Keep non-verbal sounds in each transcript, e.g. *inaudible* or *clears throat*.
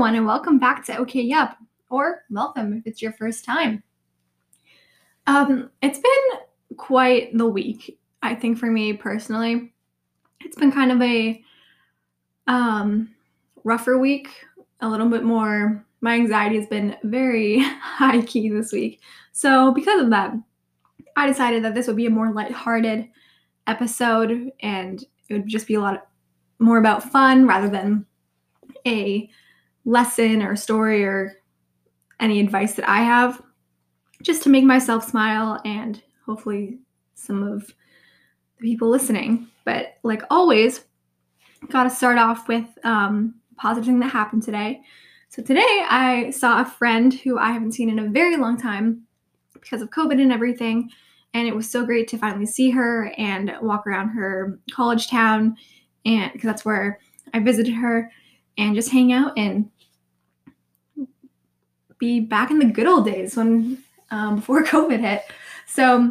everyone, and welcome back to OK Yup, or welcome if it's your first time. Um, it's been quite the week, I think, for me personally. It's been kind of a um, rougher week, a little bit more. My anxiety has been very *laughs* high key this week. So, because of that, I decided that this would be a more lighthearted episode and it would just be a lot more about fun rather than a lesson or story or any advice that I have, just to make myself smile and hopefully some of the people listening. But like always, got to start off with um, positive thing that happened today. So today I saw a friend who I haven't seen in a very long time because of COVID and everything. And it was so great to finally see her and walk around her college town and because that's where I visited her and just hang out and be back in the good old days when um, before *laughs* COVID hit. So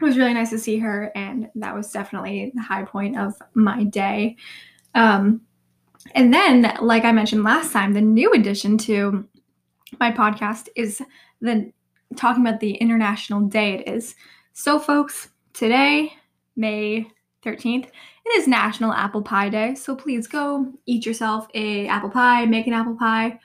it was really nice to see her, and that was definitely the high point of my day. Um, and then, like I mentioned last time, the new addition to my podcast is the talking about the international day it is. So, folks, today, May 13th, it is National Apple Pie Day, so please go eat yourself a apple pie, make an apple pie.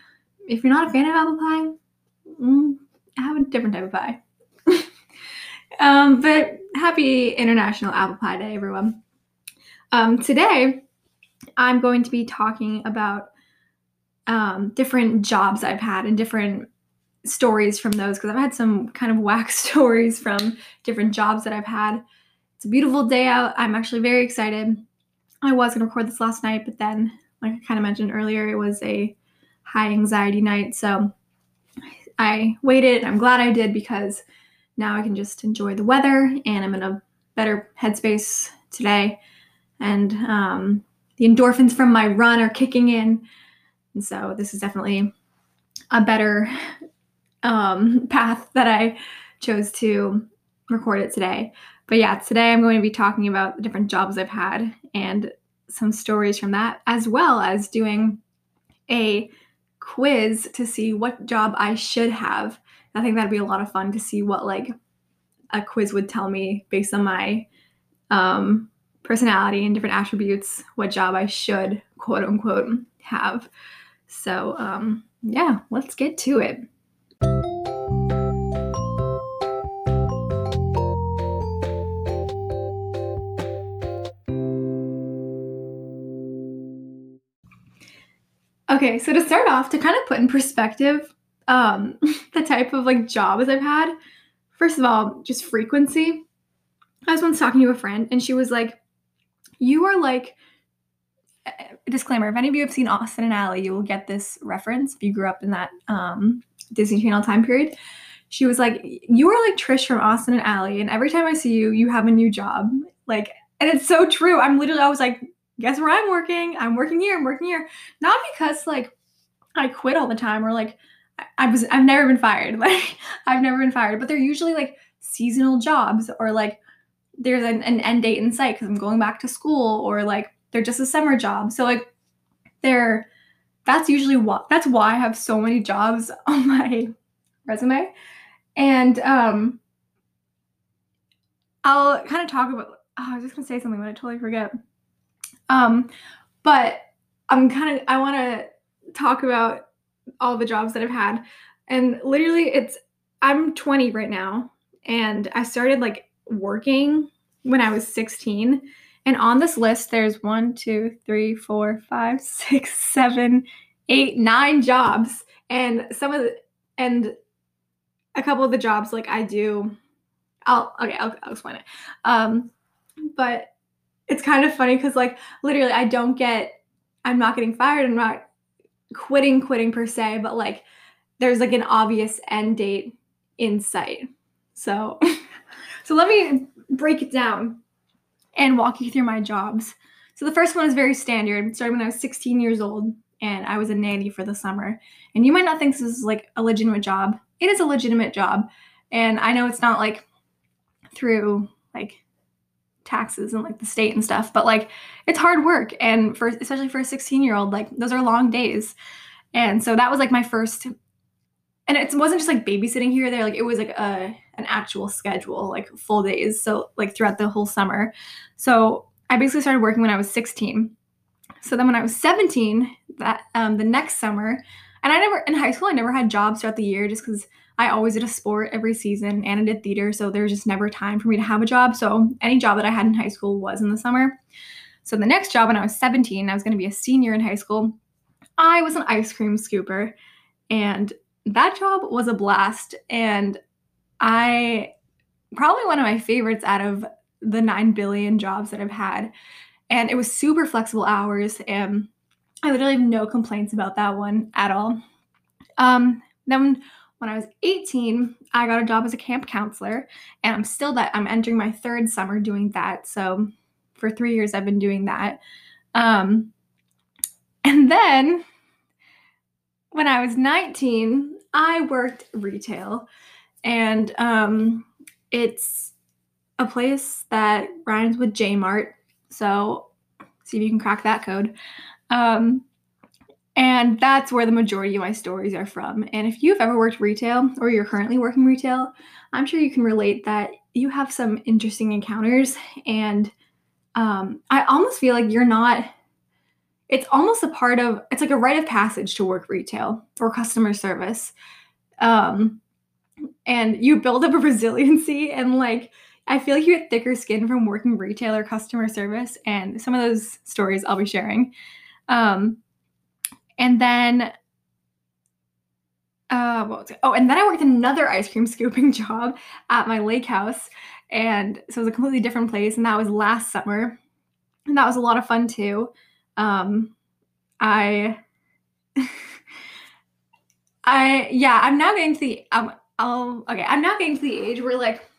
If you're not a fan of apple pie, mm, have a different type of pie. *laughs* um, but happy International Apple Pie Day, everyone. Um, today, I'm going to be talking about um, different jobs I've had and different stories from those because I've had some kind of whack *laughs* stories from different jobs that I've had. It's a beautiful day out. I'm actually very excited. I was going to record this last night, but then, like I kind of mentioned earlier, it was a high anxiety night. So I waited. I'm glad I did because now I can just enjoy the weather and I'm in a better headspace today. And um, the endorphins from my run are kicking in. And so this is definitely a better um, *laughs* path that I chose to record it today. But yeah, today I'm going to be talking about the different jobs I've had and some stories from that, as well as doing a quiz to see what job I should have. I think that'd be a lot of fun to see what like a quiz would tell me based on my um, personality and different attributes, what job I should quote unquote have. So um, yeah, let's get to it. Okay, so to start off, to kind of put in perspective um, *laughs* the type of like jobs I've had, first of all, just frequency. I was once talking to a friend and she was like, You are like, disclaimer if any of you have seen Austin and Ally, you will get this reference if you grew up in that um, Disney Channel time period. She was like, You are like Trish from Austin and Ally, and every time I see you, you have a new job. Like, and it's so true. I'm literally, I was like, guess where I'm working? I'm working here, I'm working here. Not because like I quit all the time or like I, was I've never been fired. *laughs* Like I've never been fired, but they're usually like seasonal jobs or like there's an, an end date in sight because I'm going back to school or like they're just a summer job. So like they're that's usually what that's why I have so many jobs *laughs* on my resume. And um I'll kind of talk about oh, I was just gonna say something but I totally forget. Um, but I'm kind of I want to talk about all the jobs that I've had, and literally, it's I'm 20 right now, and I started like working when I was 16. And on this list, there's one, two, three, four, five, six, seven, eight, nine jobs. And some of the, and a couple of the jobs like I do, I'll, okay, I'll, I'll explain it. Um, but it's kind of funny because like literally I don't get I'm not getting fired, I'm not quitting quitting per se, but like there's like an obvious end date in sight. So *laughs* so let me break it down and walk you through my jobs. So the first one is very standard. Started when I was 16 years old and I was a nanny for the summer. And you might not think this is like a legitimate job. It is a legitimate job. And I know it's not like through like taxes and like the state and stuff but like it's hard work and for especially for a 16 year old like those are long days And so that was like my first and it wasn't just like babysitting here or there, like it was like a an actual schedule, like full days. So like throughout the whole summer. So I basically started working when I was 16. So then when I was 17, that um, the next summer, and I never in high school I never had jobs throughout the year just because I always did a sport every season and I did theater, so there was just never time for me to have a job. So any job that I had in high school was in the summer. So the next job when I was 17, I was going to be a senior in high school. I was an ice cream scooper, and that job was a blast. And I probably one of my favorites out of the 9 billion jobs that I've had. And it was super flexible hours, and I literally have no complaints about that one at all. Um, then when I was 18, I got a job as a camp counselor, and I'm still that I'm entering my third summer doing that. So for three years, I've been doing that. Um, and then when I was 19, I worked retail, and um, it's a place that rhymes with J Mart. So see if you can crack that code. Um, and that's where the majority of my stories are from. And if you've ever worked retail or you're currently working retail, I'm sure you can relate that you have some interesting encounters. And um, I almost feel like you're not, it's almost a part of, it's like a rite of passage to work retail or customer service. Um, and you build up a *laughs* resiliency and like, I feel like you get thicker skin from working retail or customer service. And some of those stories I'll be sharing. Um, and then uh oh and then i worked another ice cream *laughs* scooping job at my lake house. And so it was a completely different place. And that was last summer. And that was a lot of fun too. Um i *laughs* i yeah i'm now getting to the um i'll okay i'm now getting to the age where like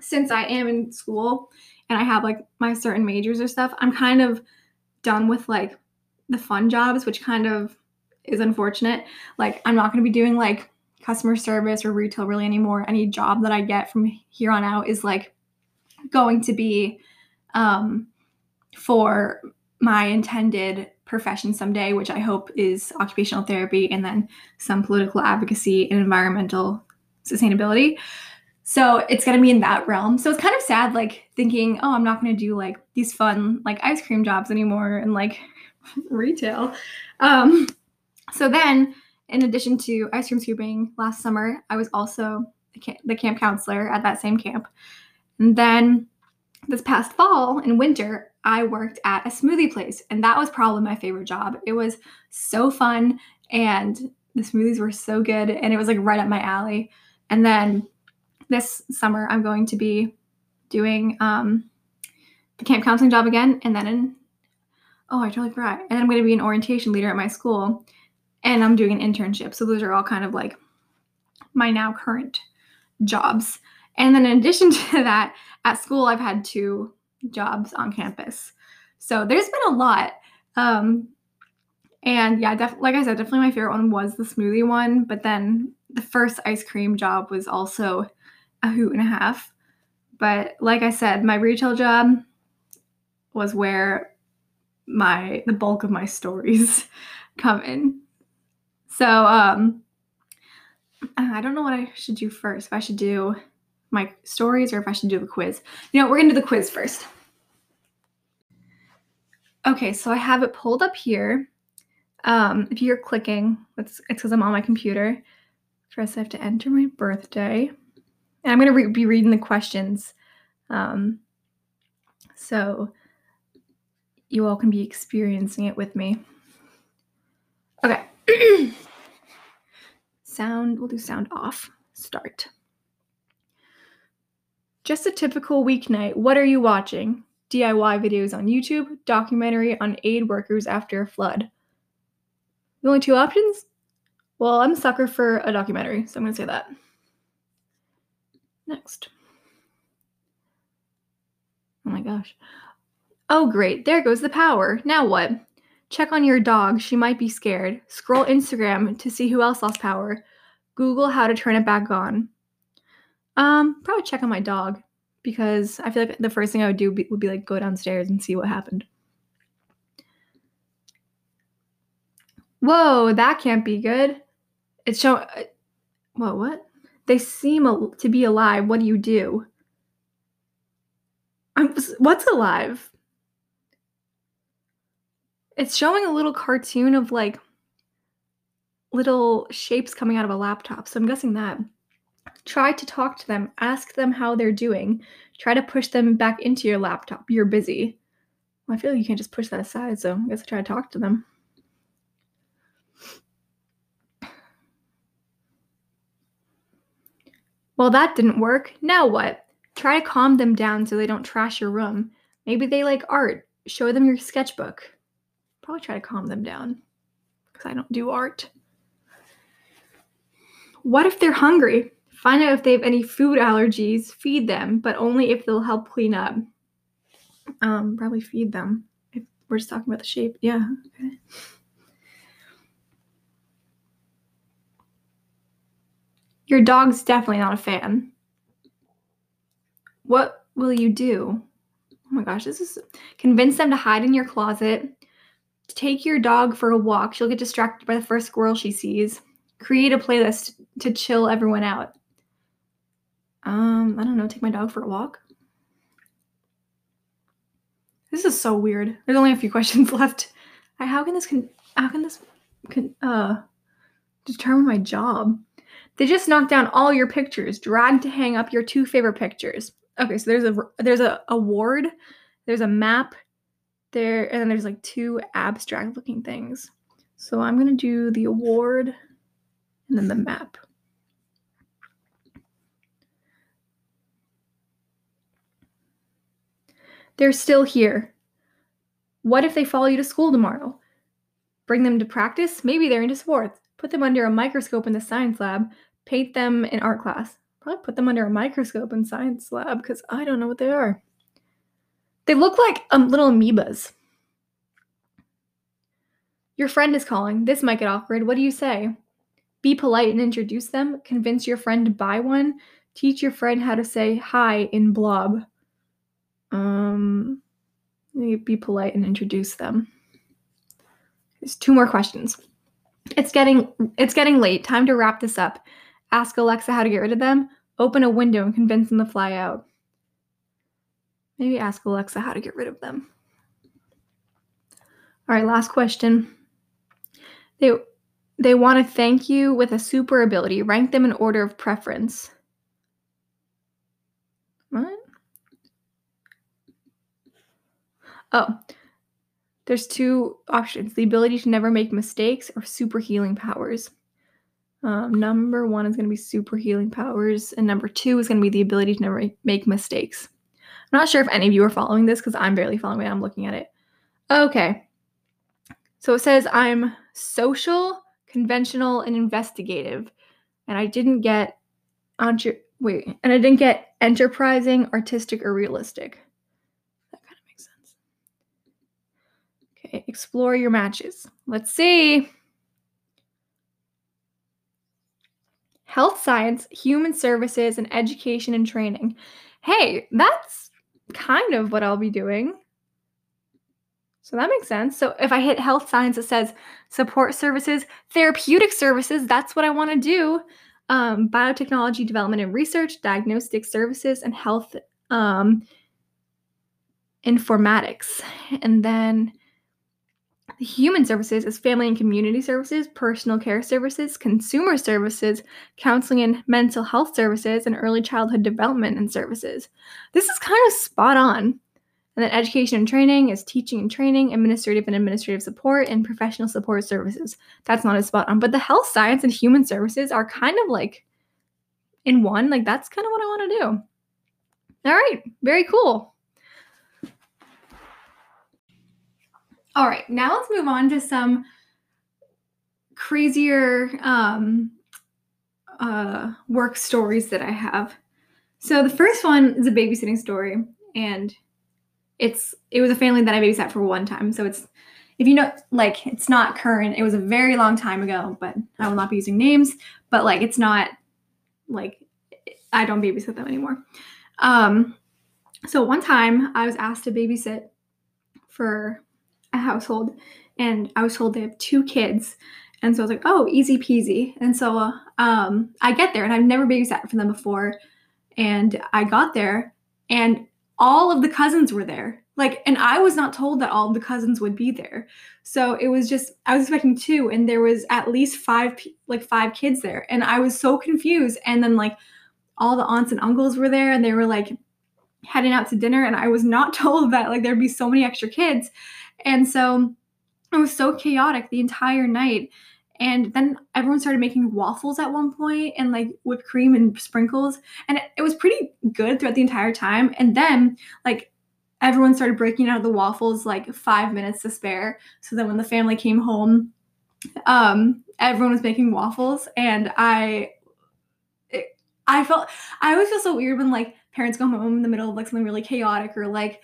since i am in school and i have like my certain majors or stuff i'm kind of done with like the fun jobs, which kind of is unfortunate. Like, I'm not going to be doing like customer service or retail really anymore. Any job that I get from here on out is like going to be um, for my intended profession someday, which I hope is occupational therapy and then some political advocacy and environmental sustainability. So it's going to be in that realm. So it's kind of sad, like thinking, oh, I'm not going to do like these fun, like ice cream jobs anymore and like *laughs* retail. Um, so then, in addition to ice cream scooping last summer, I was also the camp, the camp counselor at that same camp. And then this past fall and winter, I worked at a smoothie place, and that was probably my favorite job. It was so fun, and the smoothies were so good, and it was like right up my alley. And then this summer, I'm going to be doing um, the camp counseling job again, and then in oh, I totally forgot. And I'm going to be an orientation leader at my school and I'm doing an internship. So those are all kind of like my now current jobs. And then in addition *laughs* to that, at school, I've had two jobs on campus. So there's been a lot. Um, and yeah, def- like I said, definitely my favorite one was the smoothie one. But then the first ice cream job was also a hoot and a half. But like I said, my retail job was where my the bulk of my stories *laughs* come in. So um I don't know what I should do first. If I should do my stories or if I should do the quiz. You know, we're gonna do the quiz first. Okay, so I have it pulled up here. Um, if you're clicking, it's because I'm on my computer. First, I have to enter my birthday. And I'm going to re- be reading the questions. Um, so you all can be experiencing it with me. Okay. *clears throat* sound, we'll do sound off. Start. Just a typical weeknight. What are you watching? DIY videos on YouTube, documentary on aid workers after a flood. The only two options? Well, I'm a sucker for a documentary, so I'm going to say that. Next. Oh my gosh. Oh, great. There goes the power. Now what? Check on your dog. She might be scared. Scroll Instagram to see who else lost power. Google how to turn it back on. Um, probably check on my dog because I feel like the first thing I would do be, would be like go downstairs and see what happened. Whoa, that can't be good. It's showing. What? what? They seem al- to be alive. What do you do? I'm, what's alive? It's showing a little cartoon of like little shapes coming out of a laptop. So I'm guessing that. Try to talk to them, ask them how they're doing. Try to push them back into your laptop. You're busy. Well, I feel like you can't just push that aside, so I guess I try to talk to them. Well, that didn't work. Now what? Try to calm them down so they don't trash your room. Maybe they like art. Show them your sketchbook. Probably try to calm them down because I don't do art. What if they're hungry? Find out if they have any food allergies, feed them, but only if they'll help clean up. Um, probably feed them. If we're just talking about the shape. Yeah. Okay. Your dog's definitely not a fan. What will you do? Oh my gosh, this is convince them to hide in your closet. Take your dog for a walk. She'll get distracted by the first squirrel she sees. Create a playlist to chill everyone out. Um, I don't know, take my dog for a walk. This is so weird. There's only a few *laughs* questions left. How can this con- how can this con- uh determine my job? They just knocked down all your pictures, dragged to hang up your two favorite pictures. Okay, so there's a there's a award, there's a map, there, and then there's like two abstract looking things. So I'm gonna do the award and then the map. They're still here. What if they follow you to school tomorrow? Bring them to practice? Maybe they're into sports. Put them under a microscope in the science lab. Paint them in art class. Probably put them under a microscope in science lab because I don't know what they are. They look like um, little amoebas. Your friend is calling. This might get awkward. What do you say? Be polite and introduce them. Convince your friend to buy one. Teach your friend how to say hi in blob. Um, be polite and introduce them. There's two more questions. It's getting it's getting late. Time to wrap this up. Ask Alexa how to get rid of them. Open a window and convince them to fly out. Maybe ask Alexa how to get rid of them. All right, last question. They they want to thank you with a super ability. Rank them in order of preference. What? Oh, there's two options the ability to never make mistakes or super healing powers. Um, number one is going to be super healing powers, and number two is going to be the ability to never make mistakes. I'm not sure if any of you are following this because I'm barely following it. I'm looking at it. Okay. So it says I'm social, conventional, and investigative. And I didn't get entre- wait, and I didn't get enterprising, artistic, or realistic. That kind of makes sense. Okay, explore your matches. Let's see. Health science, human services, and education and training. Hey, that's kind of what I'll be doing. So that makes sense. So if I hit health science, it says support services, therapeutic services. That's what I want to do. Um, biotechnology development and research, diagnostic services, and health um, informatics. And then human services is family and community services, personal care services, consumer services, counseling and mental health services, and early childhood development and services. This is kind of spot on. And then education and training is teaching and training, administrative and administrative support, and professional support services. That's not as spot on. But the health science and human services are kind of like in one. Like that's kind of what I want to do. All right, very cool. All right, now let's move on to some crazier um, uh, work stories that I have. So the first one is a babysitting story, and it's it was a family that I babysat for one time. So it's if you know like it's not current. It was a very long time ago, but I will not be using names. But like it's not like I don't babysit them anymore. Um, so one time I was asked to babysit for a household and I was told they have two kids. And so I was like, oh, easy peasy. And so um, I get there, and I've never babysat for them before. And I got there, and all of the cousins were there. Like, and I was not told that all of the cousins would be there. So it was just, I was expecting two, and there was at least five, like five kids there. And I was so confused. And then, like, all the aunts and uncles were there, and they were like heading out to dinner. And I was not *laughs* told that, like, there'd be so many extra kids. And so it was so chaotic the entire night. And then everyone started making waffles at one point and like whipped cream and sprinkles. And it, was pretty good throughout the entire time. And then, like, everyone started breaking out the waffles like five minutes to spare. So then when the family came home, um, everyone was making waffles. And I, it, I felt, I always feel so weird when like parents go home in the middle of like something really chaotic or like,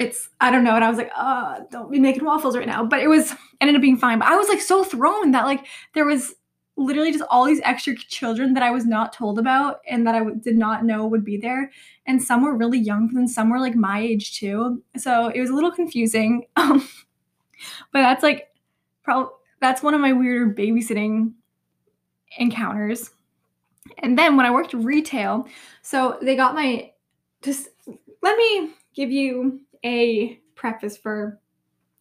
it's I don't know. And I was like, uh, don't be making waffles right now. But it was ended up being fine. But I was like so thrown that like there was literally just all these extra children that I was not told about and that I w- did not know would be there. And some were really young, and some were like my age too. So it was a little confusing. *laughs* Um, but that's like probably that's one of my weirder babysitting encounters. And then when I worked retail, so they got my just let me give you a preface for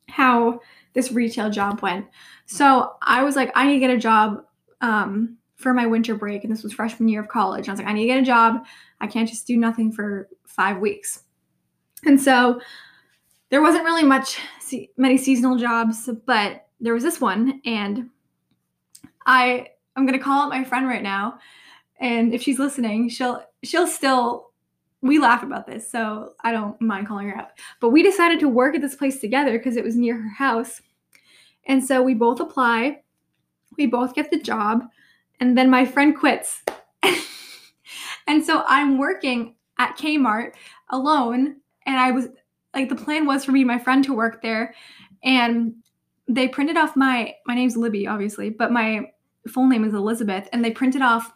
how this retail job went. So I was like, I need to get a job um, for my winter break, and this was freshman year of college. And I was like, I need to get a job. I can't just do nothing for five weeks. And so there wasn't really much many seasonal jobs, but there was this one, and I I'm gonna call up my friend right now, and if she's listening, she'll she'll still we laugh about this, so I don't mind calling her out. But we decided to work at this place together because it was near her house. And so we both apply, we both get the job, and then my friend quits. *laughs* and so I'm working at Kmart alone, and I was like the plan was for me and my friend to work there and they printed off my my name's Libby obviously, but my full name is Elizabeth and they printed off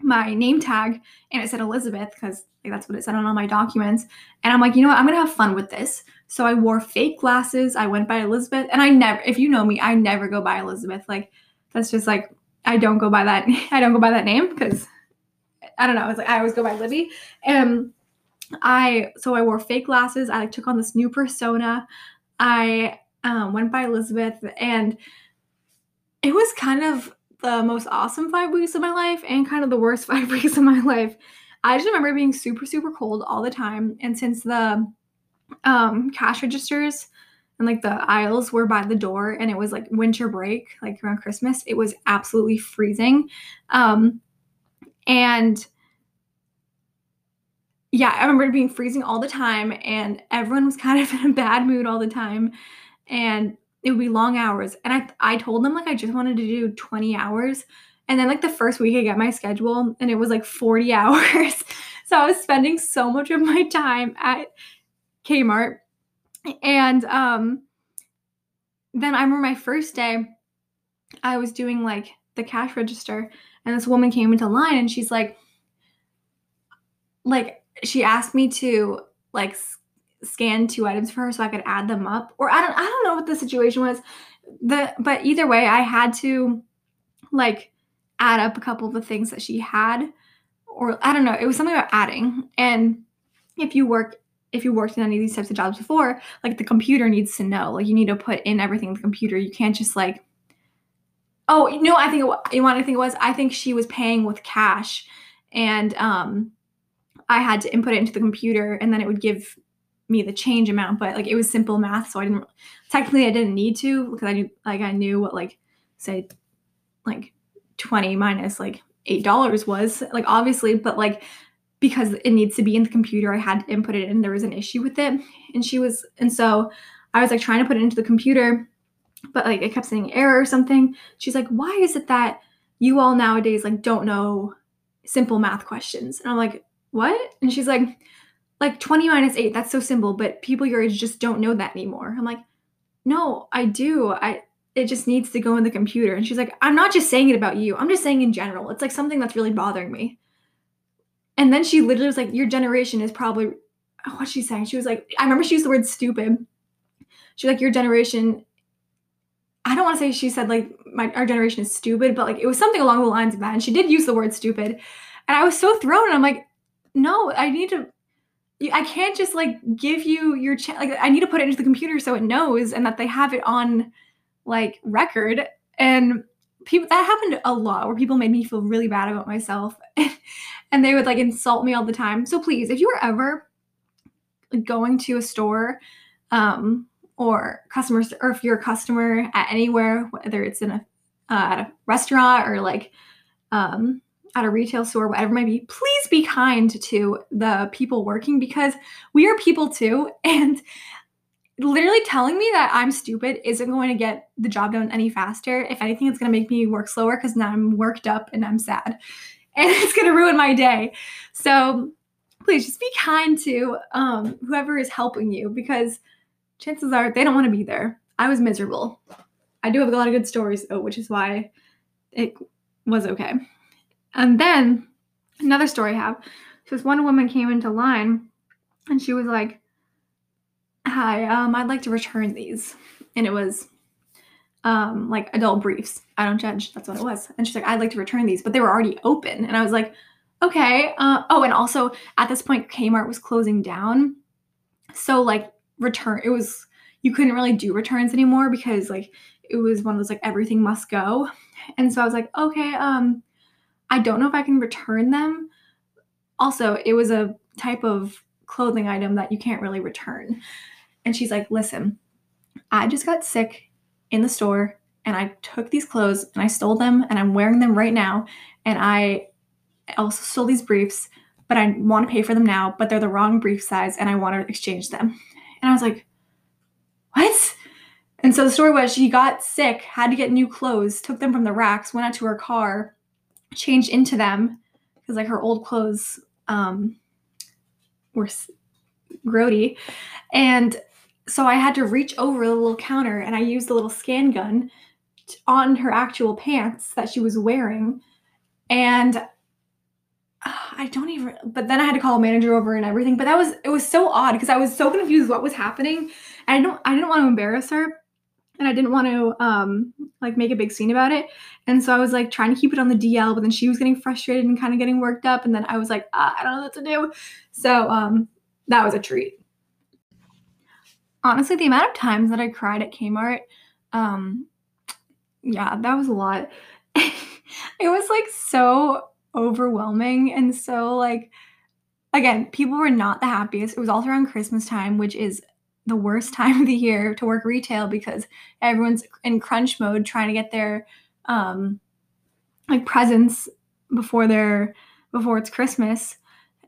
my name tag and it said Elizabeth because like that's what it said on all my documents. And I'm like, you know what? I'm gonna have fun with this. So I wore fake glasses. I went by Elizabeth, and I never, if you know me, I never go by Elizabeth. Like that's just like I don't go by that. *laughs* I don't go by that name because I don't know. I was like I always go by Libby. And I so I wore fake glasses. I like took on this new persona. I um, went by Elizabeth, and it was kind of the most awesome five weeks of my life and kind of the worst *laughs* five weeks of my life. I just remember being super, super cold all the time. And since the um, cash registers and like the aisles were by the door and it was like winter break, like around Christmas, it was absolutely freezing. Um, and yeah, I remember being freezing all the time and everyone was *laughs* kind of in a bad mood all the time. And it would be long hours. And I I told them like I just wanted to do 20 hours. And then like the first week I get my schedule and it was like 40 *laughs* hours. so I was spending so much of my time at Kmart. And um then I remember my first day I was doing like the cash register and this woman came into line and she's like like she asked me to like scan two items for her so I could add them up. Or I don't I don't know what the situation was. The but either way, I had to like add up a couple of the things that she had. Or I don't know, it was something about adding. And if you work if you worked in any of these types of jobs before, like the computer needs to know. Like you need to put in everything in the computer. You can't just like Oh, no, I think it, you want to think it was I think she was paying with cash and um I had to input it into the computer and then it would give me the change amount, but like it was simple math, so I didn't technically I didn't need to because I knew like I knew what like say like 20 minus like eight dollars was like obviously, but like because it needs to be in the computer, I had to input it and there was an issue with it. And she was and so I was like trying to put it into the computer, but like it kept saying error or something. She's like, why is it that you all nowadays like don't know simple math questions? And I'm like, what? And she's like, like 20 minus 8 that's so simple but people your age just don't know that anymore. I'm like no i do. I it just needs to go in the computer. And she's like i'm not just saying it about you. I'm just saying in general. It's like something that's really bothering me. And then she literally was like your generation is probably—what she saying? She was like i remember she used the word stupid. She's like your generation I don't want to say she said like my our generation is stupid, but like it was something along the lines of that. And she did use the word stupid. And I was so thrown. And I'm like, no, I need to I can't just like give you your ch- like I need to put it into the computer so it knows and that they have it on like record and people that happened a lot where people made me feel really bad about myself *laughs* and they would like insult me all the time. So please, if you are ever going to a store um or customers or if you're a customer at anywhere whether it's in a uh, at a restaurant or like um at a retail store, whatever it might be, please be kind to the people working because we are people too. *laughs* And literally telling me that I'm stupid isn't going to get the job done any faster. If anything, it's going to make me work slower because now I'm worked up and I'm sad. *laughs* And it's going to ruin my day. So please just be kind to um, whoever is helping you because chances are they don't want to be there. I was miserable. I do have a lot of good stories, though, which is why it was okay. And then another story I have. So this one woman came into line and she was like, Hi, um, I'd like to return these. And it was um like adult briefs. I don't judge. That's what it was. And she's like, I'd like to return these, but they were already open. And I was like, okay. Uh, oh, and also at this point, Kmart was closing down. So like return, it was you couldn't really do returns anymore because like it was one of those like everything must go. And so I was like, okay, um, I don't know if I can return them. Also, it was a type of clothing item that you can't really return. And she's like, listen, I just got sick in the store and I took these clothes and I stole them and I'm wearing them right now. And I also stole these briefs, but I want to pay for them now, but they're the wrong brief size and I want to exchange them. And I was like, what? And so the story was she got sick, had to get new clothes, took them from the racks, went out to her car, changed into them because like her old clothes um, were grody, and so I had to reach over the little counter and I used the little scan gun on her actual pants that she was wearing, and I don't even. But then I had to call a manager over and everything. But that was it was so odd because I was so confused what was happening, and I don't I didn't want to embarrass her and I didn't want to um like make a big scene about it. And so I was like trying to keep it on the DL, but then she was getting frustrated and kind of getting worked up. And then I was like, ah, I don't know what to do. So um that was a treat. Honestly, the amount of times that I cried at Kmart, um, yeah, that was a lot. *laughs* it was like so overwhelming and so like again, people were not the happiest. It was all around Christmas time, which is the worst *laughs* time of the year to work retail because everyone's in crunch mode trying to get their um like presents before their before it's Christmas.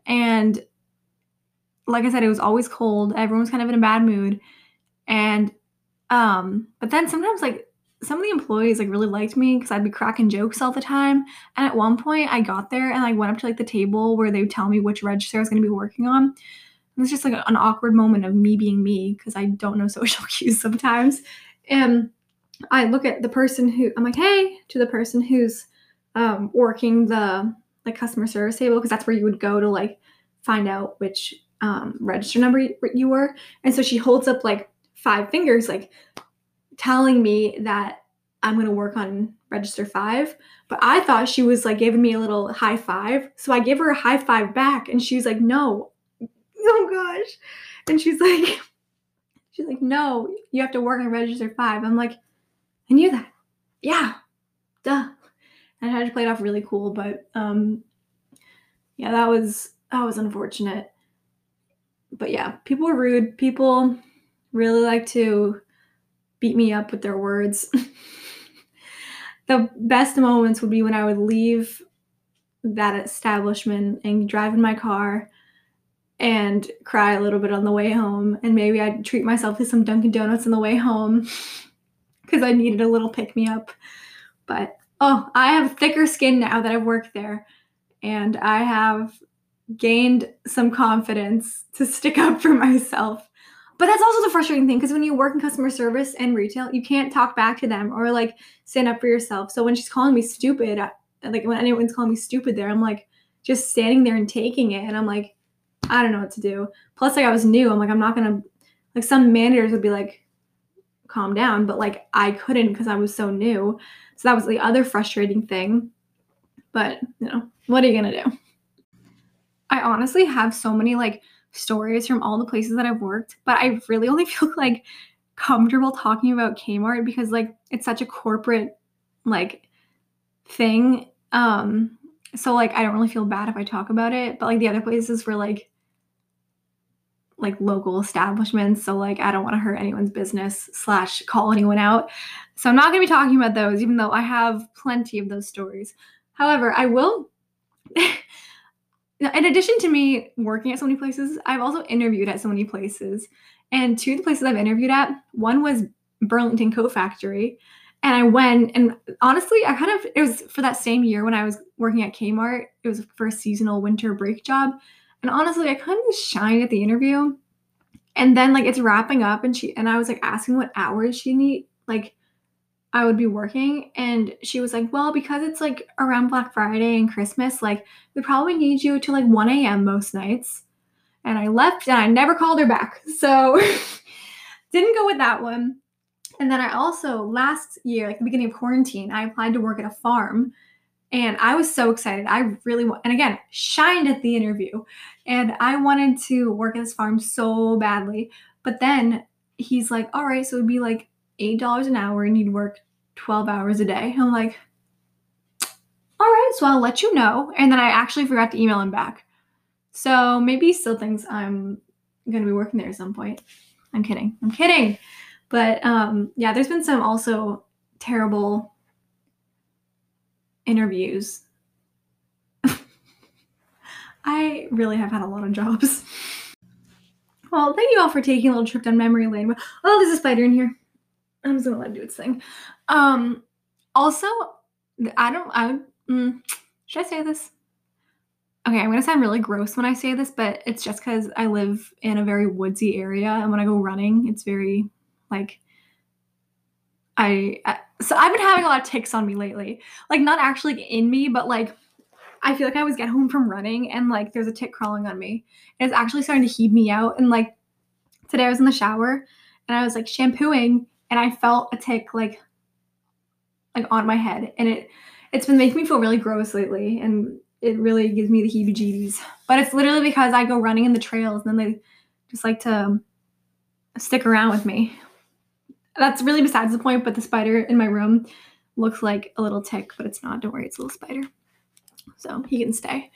And like I said, it was always cold. Everyone was kind of in a bad mood. And um, but then sometimes like some of the employees like really liked me because I'd be cracking jokes all the time. And at one point I got there and I went up to like the table where they would tell me which register I was gonna be working on. It was just like an awkward moment of me being me because I don't know *laughs* social cues sometimes. And I look at the person who I'm like, hey, to the person who's um, working the like customer service table because that's where you would go to like find out which um, register number you were. And so she holds up like five fingers, like telling me that I'm gonna work on register five. But I thought she was like giving me a little high five. So I gave her a high five back and she's like, no, *laughs* oh gosh. And she's like, *laughs* she's like, no, you have to work on register five. I'm like, I knew that. Yeah, duh. And I had to play it off really cool, but um, yeah, that was that was unfortunate. But yeah, people were rude. People really like to beat me up with their words. *laughs* the best moments would be when I would leave that establishment and drive in my car and cry a little bit on the way home. And maybe I'd treat myself to some Dunkin' Donuts on the way home because I needed a little pick me up. But oh, I have thicker skin now that I've worked there. And I have gained some confidence to stick up for myself. But that's also the frustrating thing because when you work in customer service and retail, you can't talk back to them or like stand up for yourself. So when she's calling me stupid, like when anyone's calling me stupid there, I'm like just standing there and taking it. And I'm like, I don't know what to do. Plus, like I was new. I'm like, I'm not gonna like some managers would be like calm down, but like I couldn't because I was so new. So that was the other frustrating thing. But, you know, what are you to do? I honestly have so many like stories from all the places that I've worked, but I really only *laughs* feel like comfortable talking about Kmart because like it's such a corporate like thing. Um so like I don't really feel bad if I talk about it, but like the other places were like like local establishments, so like I don't want to hurt anyone's business slash call anyone out. So I'm not gonna be talking about those, even though I have plenty of those stories. However, I will *laughs* in addition to me working at so many places, I've also interviewed at so many places. And two of the places I've interviewed at, one was Burlington Coat Factory. And I went, and honestly, I kind of, it was for that same year when I was working at Kmart. It was a seasonal winter break job. And honestly, I kind of shined at the interview. And then, like, it's wrapping up, and she, and I was like asking what hours she need, like, I would be working. And she was like, Well, because it's like around Black Friday and Christmas, like, we probably need you to like 1 a.m. most nights. And I left and I never called her back. *laughs* So *laughs* didn't go with that one. And then I also, last year, like the beginning of quarantine, I applied to work at a farm. And I was so excited. I really want, and again, shined at the interview. And I wanted to work at this farm so badly. But then he's like, all right, so it'd be like $8 an hour and you'd work 12 hours a day. I'm like, all right, so I'll let you know. And then I actually forgot to email him back. So maybe he still thinks I'm going to be working there at some point. I'm kidding. I'm kidding. But um, yeah, there's been some also terrible interviews. *laughs* I really have had a lot of jobs. Well, thank you all for taking a little trip down memory lane. Oh, there's a spider in here. I'm just gonna let it do its thing. Um, also, I don't. I mm, should I say this? Okay, I'm gonna sound really gross when I say this, but it's just because I live in a very woodsy area, and when I go running, it's very like I. I so I've been having a lot of ticks on me lately. Like not actually in me, but like I feel like I always get home from running and like there's a tick crawling on me. And it's actually starting to heat me out. And like today I was in the shower and I was like shampooing and I felt a tick like like on my head and it it's been making me feel really gross lately and it really gives me the heebie jeebies. But it's literally because I go running in the trails and then they just like to stick around with me. That's really besides the point, but the spider in my room looks like a little tick, but it's not. Don't worry, it's a little spider. So he can stay.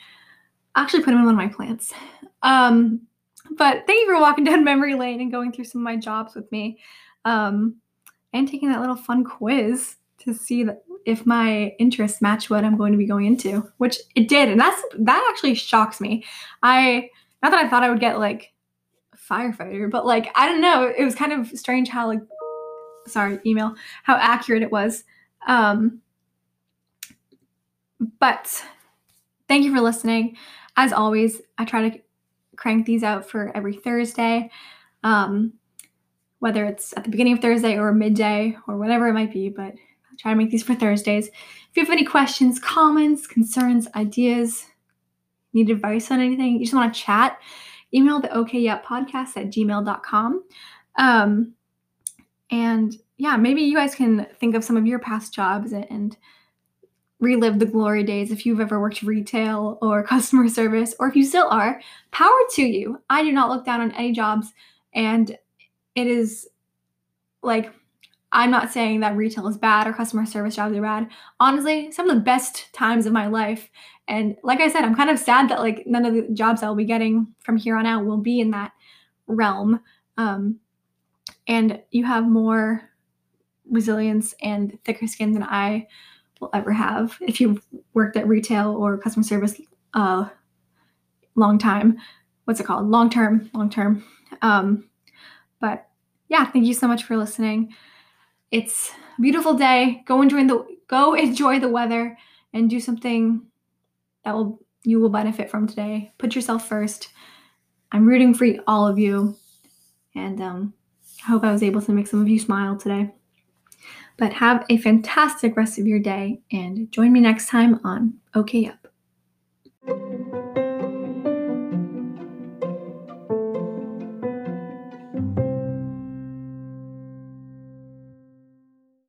I actually put him in one of my plants. Um, but thank you for walking down memory lane and going through some of my jobs with me. Um, and taking that little fun quiz to see that if my interests match what I'm going to be going into, which it did, and that's that actually shocks me. I not that I thought I would get like firefighter, but like I don't know, it was kind of strange how like sorry email how accurate it was. Um, but thank you for listening. As always, I try to crank these out for every Thursday. Um, whether it's at the beginning of Thursday or midday or whatever it might be, but I try to make these for Thursdays. If you have any questions, comments, concerns, ideas, need advice on anything, you just want to chat, email the okay yep podcast at gmail.com. Um, and yeah, maybe you guys can think of some of your past jobs and relive the glory days if you've ever worked retail or *laughs* customer service, or if you still are, power to you. I do not look down on any jobs and it is like I'm not saying that retail is bad or customer service jobs are bad. Honestly, some of the best times of my life. And like I said, I'm kind of sad that like none of the jobs I'll be getting from here on out will be in that realm. Um, and you have more resilience and thicker skin than I will ever have if you've worked at retail or customer service uh long time. What's it called? Long term, long term. Um, but yeah, thank you so much for listening. It's a beautiful day. Go enjoy the go enjoy the weather and do something that will you will benefit from today. Put yourself first. I'm rooting for all of you. And um, I hope I was able to make some of you smile today. But have a fantastic rest of your day and join me next time on OK Yup.